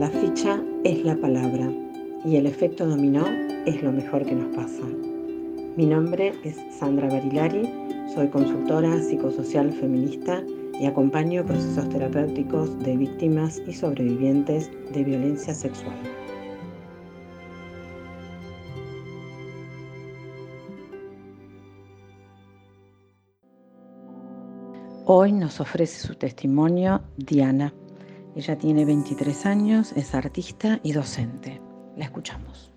La ficha es la palabra y el efecto dominó es lo mejor que nos pasa. Mi nombre es Sandra Barilari, soy consultora psicosocial feminista y acompaño procesos terapéuticos de víctimas y sobrevivientes de violencia sexual. Hoy nos ofrece su testimonio Diana. Ella tiene 23 años, es artista y docente. La escuchamos.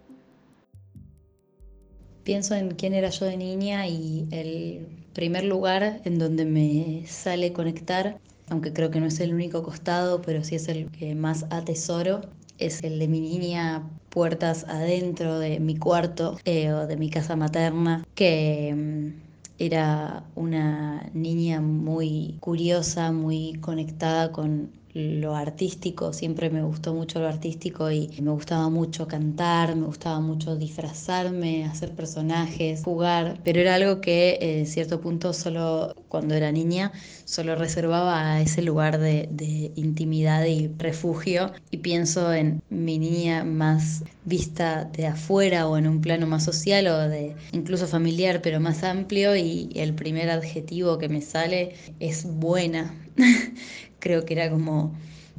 Pienso en quién era yo de niña y el primer lugar en donde me sale conectar, aunque creo que no es el único costado, pero sí es el que más atesoro, es el de mi niña puertas adentro de mi cuarto eh, o de mi casa materna, que mm, era una niña muy curiosa, muy conectada con lo artístico, siempre me gustó mucho lo artístico y me gustaba mucho cantar, me gustaba mucho disfrazarme, hacer personajes, jugar, pero era algo que eh, en cierto punto solo cuando era niña solo reservaba a ese lugar de, de intimidad y refugio. Y pienso en mi niña más vista de afuera o en un plano más social o de incluso familiar pero más amplio y el primer adjetivo que me sale es buena creo que era como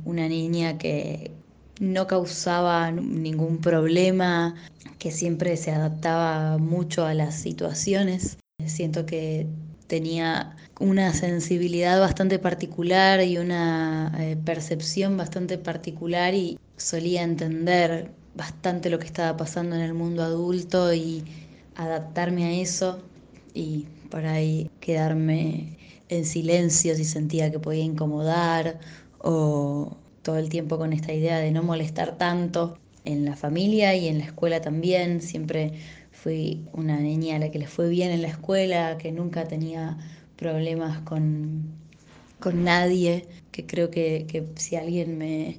una niña que no causaba ningún problema, que siempre se adaptaba mucho a las situaciones. Siento que tenía una sensibilidad bastante particular y una eh, percepción bastante particular y solía entender bastante lo que estaba pasando en el mundo adulto y adaptarme a eso y por ahí quedarme en silencio si sentía que podía incomodar o todo el tiempo con esta idea de no molestar tanto en la familia y en la escuela también. Siempre fui una niña a la que le fue bien en la escuela, que nunca tenía problemas con, con nadie, que creo que, que si alguien me,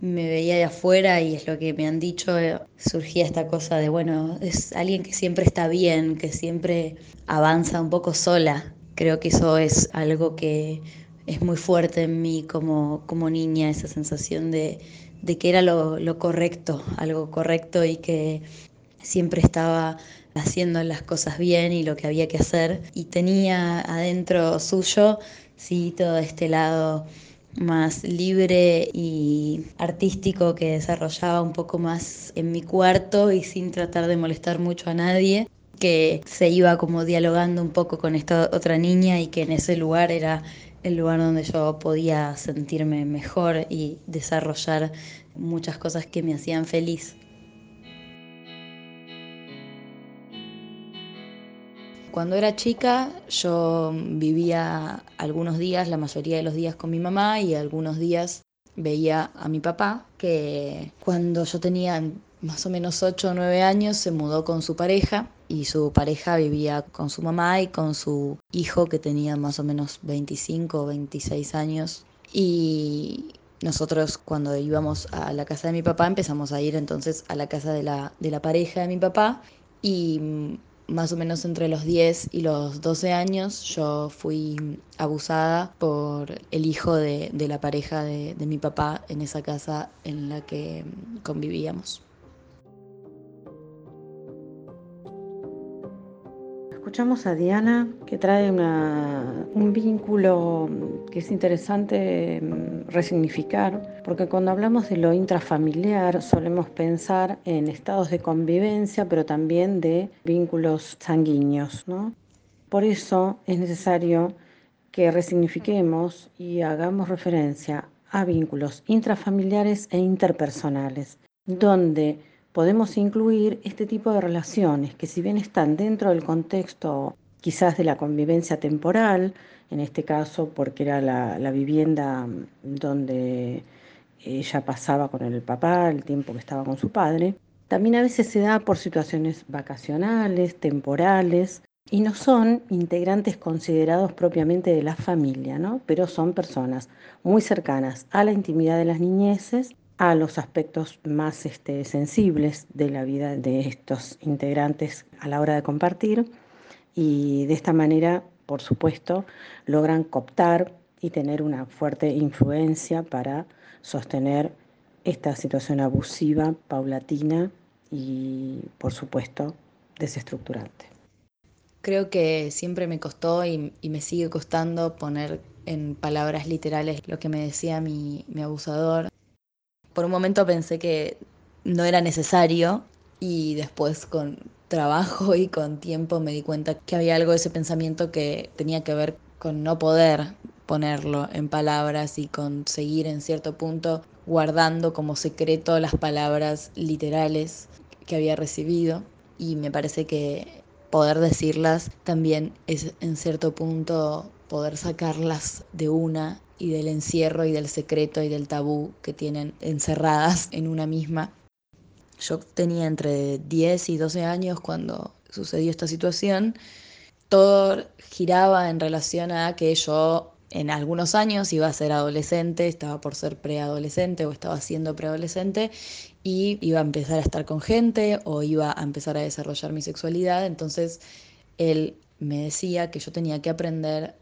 me veía de afuera y es lo que me han dicho, eh, surgía esta cosa de, bueno, es alguien que siempre está bien, que siempre avanza un poco sola, Creo que eso es algo que es muy fuerte en mí como, como niña, esa sensación de, que era lo, lo, correcto, algo correcto y que siempre estaba haciendo las cosas bien y lo que había que hacer. Y tenía adentro suyo, sí, todo este lado más libre y artístico que desarrollaba un poco más en mi cuarto y sin tratar de molestar mucho a nadie que se iba como dialogando un poco con esta otra niña y que en ese lugar era el lugar donde yo podía sentirme mejor y desarrollar muchas cosas que me hacían feliz. Cuando era chica yo vivía algunos días, la mayoría de los días con mi mamá y algunos días veía a mi papá, que cuando yo tenía más o menos 8 o 9 años se mudó con su pareja y su pareja vivía con su mamá y con su hijo que tenía más o menos 25 o 26 años. Y nosotros cuando íbamos a la casa de mi papá empezamos a ir entonces a la casa de la, de la pareja de mi papá y más o menos entre los 10 y los 12 años yo fui abusada por el hijo de, de la pareja de, de mi papá en esa casa en la que convivíamos. Escuchamos a Diana que trae un vínculo que es interesante mm, resignificar, porque cuando hablamos de lo intrafamiliar solemos pensar en estados de convivencia, pero también de vínculos sanguíneos. Por eso es necesario que resignifiquemos y hagamos referencia a vínculos intrafamiliares e interpersonales, donde podemos incluir este tipo de relaciones que si bien están dentro del contexto quizás de la convivencia temporal, en este caso porque era la, vivienda donde ella pasaba con el papá, el tiempo que estaba con su padre, también a veces se da por situaciones vacacionales, temporales, y no son integrantes considerados propiamente de la familia, ¿no? pero son personas muy cercanas a la intimidad de las niñeces a los aspectos más este, sensibles de la vida de estos integrantes a la hora de compartir y de esta manera, por supuesto, logran cooptar y tener una fuerte influencia para sostener esta situación abusiva, paulatina y, por supuesto, desestructurante. Creo que siempre me costó y, me sigue costando poner en palabras literales lo que me decía mi, mi abusador. Por un momento pensé que no era necesario y después con trabajo y con tiempo me di cuenta que había algo de ese pensamiento que tenía que ver con no poder ponerlo en palabras y conseguir en cierto punto guardando como secreto las palabras literales que había recibido. Y me parece que poder decirlas también es en cierto punto poder sacarlas de una y del encierro y del secreto y del tabú que tienen encerradas en una misma. Yo tenía entre 10 y 12 años cuando sucedió esta situación. Todo giraba en relación a que yo en algunos años iba a ser adolescente, estaba por ser preadolescente o estaba siendo preadolescente y iba a empezar a estar con gente o iba a empezar a desarrollar mi sexualidad. Entonces él me decía que yo tenía que aprender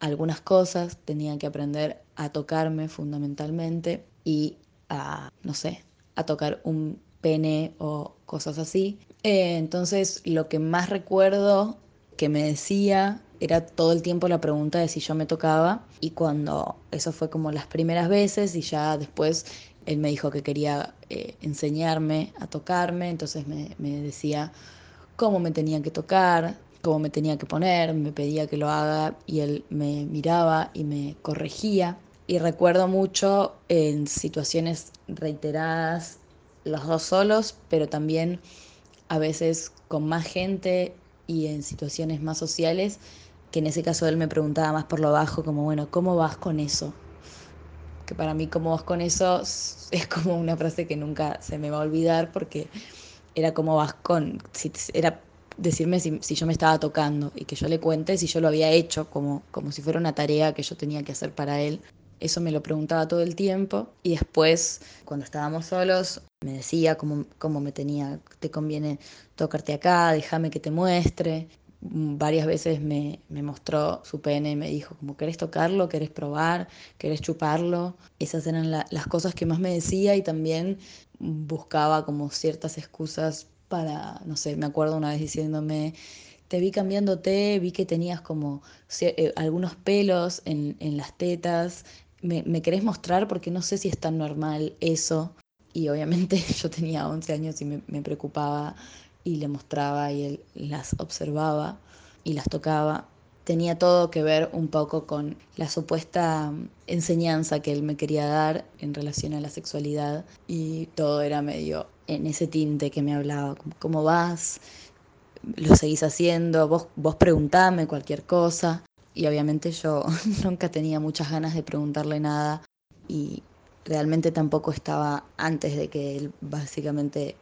algunas cosas, tenía que aprender a tocarme fundamentalmente y a, no sé, a tocar un pene o cosas así. Eh, entonces lo que más recuerdo que me decía era todo el tiempo la pregunta de si yo me tocaba y cuando eso fue como las primeras veces y ya después él me dijo que quería eh, enseñarme a tocarme, entonces me, decía cómo me tenía que tocar, cómo me tenía que poner, me pedía que lo haga y él me miraba y me corregía. Y recuerdo mucho en situaciones reiteradas, los dos solos, pero también a veces con más gente y en situaciones más sociales, que en ese caso él me preguntaba más por lo bajo, como, bueno, ¿cómo vas con eso? Que para mí, ¿cómo vas con eso? Es como una frase que nunca se me va a olvidar porque era como vas con, si, era decirme si, yo me estaba tocando y que yo le cuente si yo lo había hecho como, como si fuera una tarea que yo tenía que hacer para él. Eso me lo preguntaba todo el tiempo y después, cuando estábamos solos, me decía cómo, cómo me tenía, te conviene tocarte acá, déjame que te muestre. Varias veces me, me, mostró su pene y me dijo, como, ¿querés tocarlo? ¿Querés probar? ¿Querés chuparlo? Esas eran las cosas que más me decía y también buscaba como ciertas excusas para, no sé, me acuerdo una vez diciéndome, te vi cambiándote, vi que tenías como eh, algunos pelos en, en las tetas, me, querés mostrar porque no sé si es tan normal eso. Y obviamente yo tenía 11 años y me, preocupaba y le mostraba y él las observaba y las tocaba. Tenía todo que ver un poco con la supuesta enseñanza que él me quería dar en relación a la sexualidad y todo era medio en ese tinte que me hablaba, ¿cómo vas? ¿Lo seguís haciendo? Vos, vos preguntame cualquier cosa y obviamente yo nunca tenía muchas ganas de preguntarle nada y realmente tampoco estaba antes de que él básicamente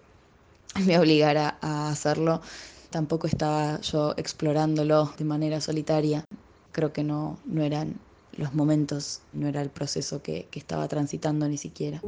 me obligara a hacerlo, tampoco estaba yo explorándolo de manera solitaria. Creo que no, no eran los momentos, no era el proceso que, que estaba transitando ni siquiera.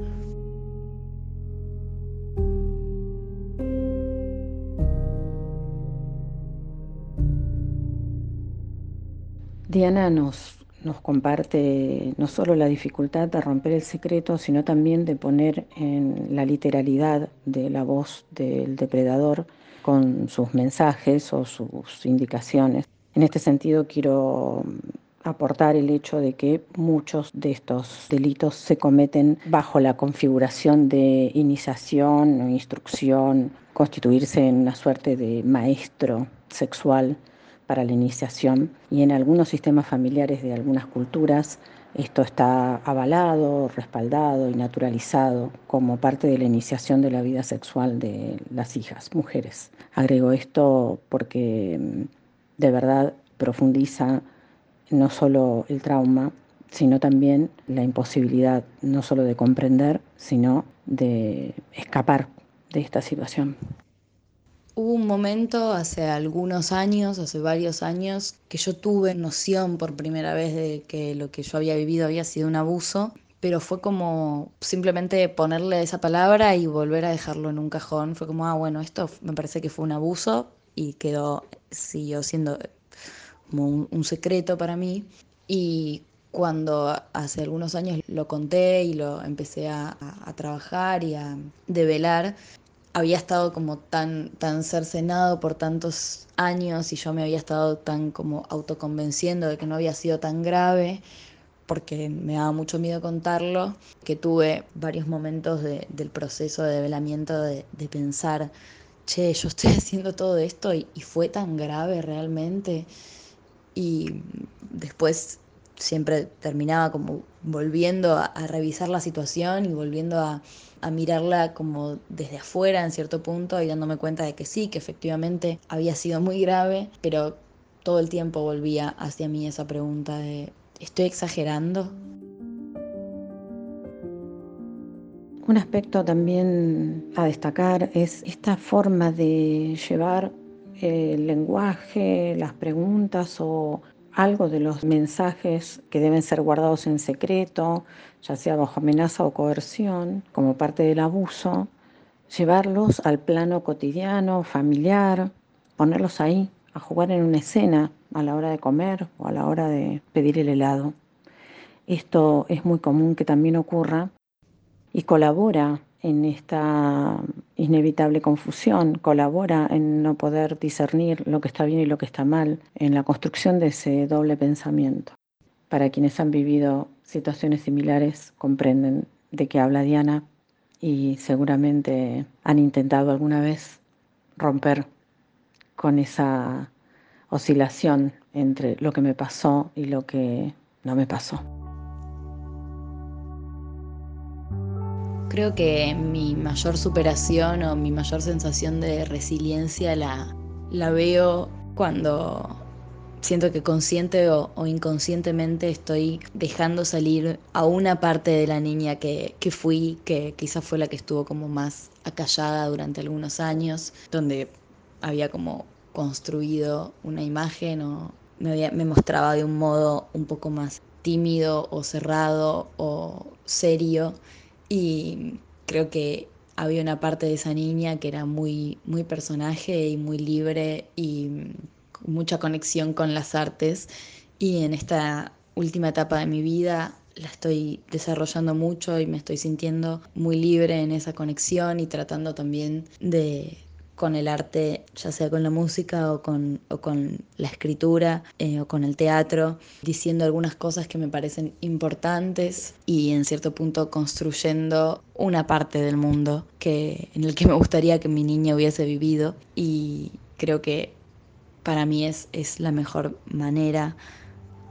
Diana nos, comparte no solo la dificultad de romper el secreto, sino también de poner en la literalidad de la voz del depredador con sus mensajes o sus indicaciones. En este sentido quiero aportar el hecho de que muchos de estos delitos se cometen bajo la configuración de iniciación o instrucción, constituirse en una suerte de maestro sexual para la iniciación y en algunos sistemas familiares de algunas culturas esto está avalado, respaldado y naturalizado como parte de la iniciación de la vida sexual de las hijas, mujeres. Agrego esto porque mm, de verdad profundiza no solo el trauma, sino también la imposibilidad no solo de comprender, sino de escapar de esta situación. Hubo un momento hace algunos años, hace varios años, que yo tuve noción por primera vez de que lo que yo había vivido había sido un abuso, pero fue como simplemente ponerle esa palabra y volver a dejarlo en un cajón. Fue como, ah, bueno, esto me parece que fue un abuso y quedó, siguió siendo como un, un secreto para mí. Y cuando hace algunos años lo conté y lo empecé a, trabajar y a develar, había estado como tan, tan cercenado por tantos años y yo me había estado tan como autoconvenciendo de que no había sido tan grave porque me daba mucho miedo contarlo, que tuve varios momentos del proceso de develamiento de, pensar, che, yo estoy haciendo todo esto y fue tan grave realmente. Y después siempre terminaba como volviendo a, revisar la situación y volviendo a, mirarla como desde afuera en cierto punto y dándome cuenta de que sí, que efectivamente había sido muy grave, pero todo el tiempo volvía hacia mí esa pregunta de, ¿estoy exagerando? Un aspecto también a destacar es esta forma de llevar el lenguaje, las preguntas o algo de los mensajes que deben ser guardados en secreto, ya sea bajo amenaza o coerción, como parte del abuso, llevarlos al plano cotidiano, familiar, ponerlos ahí, a jugar en una escena a la hora de comer o a la hora de pedir el helado. Esto es muy común que también ocurra y colabora en esta inevitable confusión, colabora en no poder discernir lo que está bien y lo que está mal, en la construcción de ese doble pensamiento. Para quienes han vivido situaciones similares, comprenden de qué habla Diana y seguramente han intentado alguna vez romper con esa oscilación entre lo que me pasó y lo que no me pasó. Creo que mi mayor superación o mi mayor sensación de resiliencia la, la veo cuando siento que consciente o, inconscientemente estoy dejando salir a una parte de la niña que, que, fui, que quizás fue la que estuvo como más acallada durante algunos años, donde había como construido una imagen o me, había, me mostraba de un modo un poco más tímido o cerrado o serio y creo que había una parte de esa niña que era muy, muy personaje y muy libre y mucha conexión con las artes. Y en esta última etapa de mi vida la estoy desarrollando mucho y me estoy sintiendo muy libre en esa conexión y tratando también de con el arte, ya sea con la música o con, con la escritura eh, o con el teatro, diciendo algunas cosas que me parecen importantes y en cierto punto construyendo una parte del mundo que, en el que me gustaría que mi niña hubiese vivido y creo que para mí es, es la mejor manera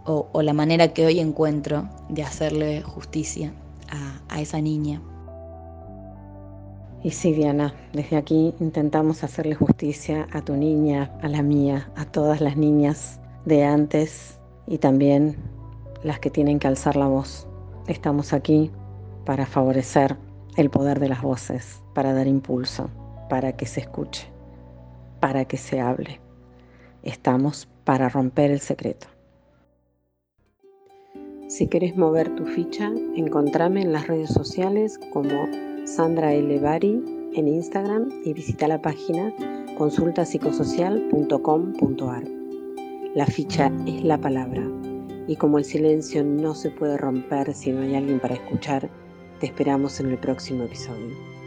o, o, la manera que hoy encuentro de hacerle justicia a, a esa niña. Y sí, Diana, desde aquí intentamos hacerle justicia a tu niña, a la mía, a todas las niñas de antes y también las que tienen que alzar la voz. Estamos aquí para favorecer el poder de las voces, para dar impulso, para que se escuche, para que se hable. Estamos para romper el secreto. Si querés mover tu ficha, encontrame en las redes sociales como Sandra L. Bari en Instagram y visita la página consultapsicosocial.com.ar. La ficha es la palabra y como el silencio no se puede romper si no hay alguien para escuchar, te esperamos en el próximo episodio.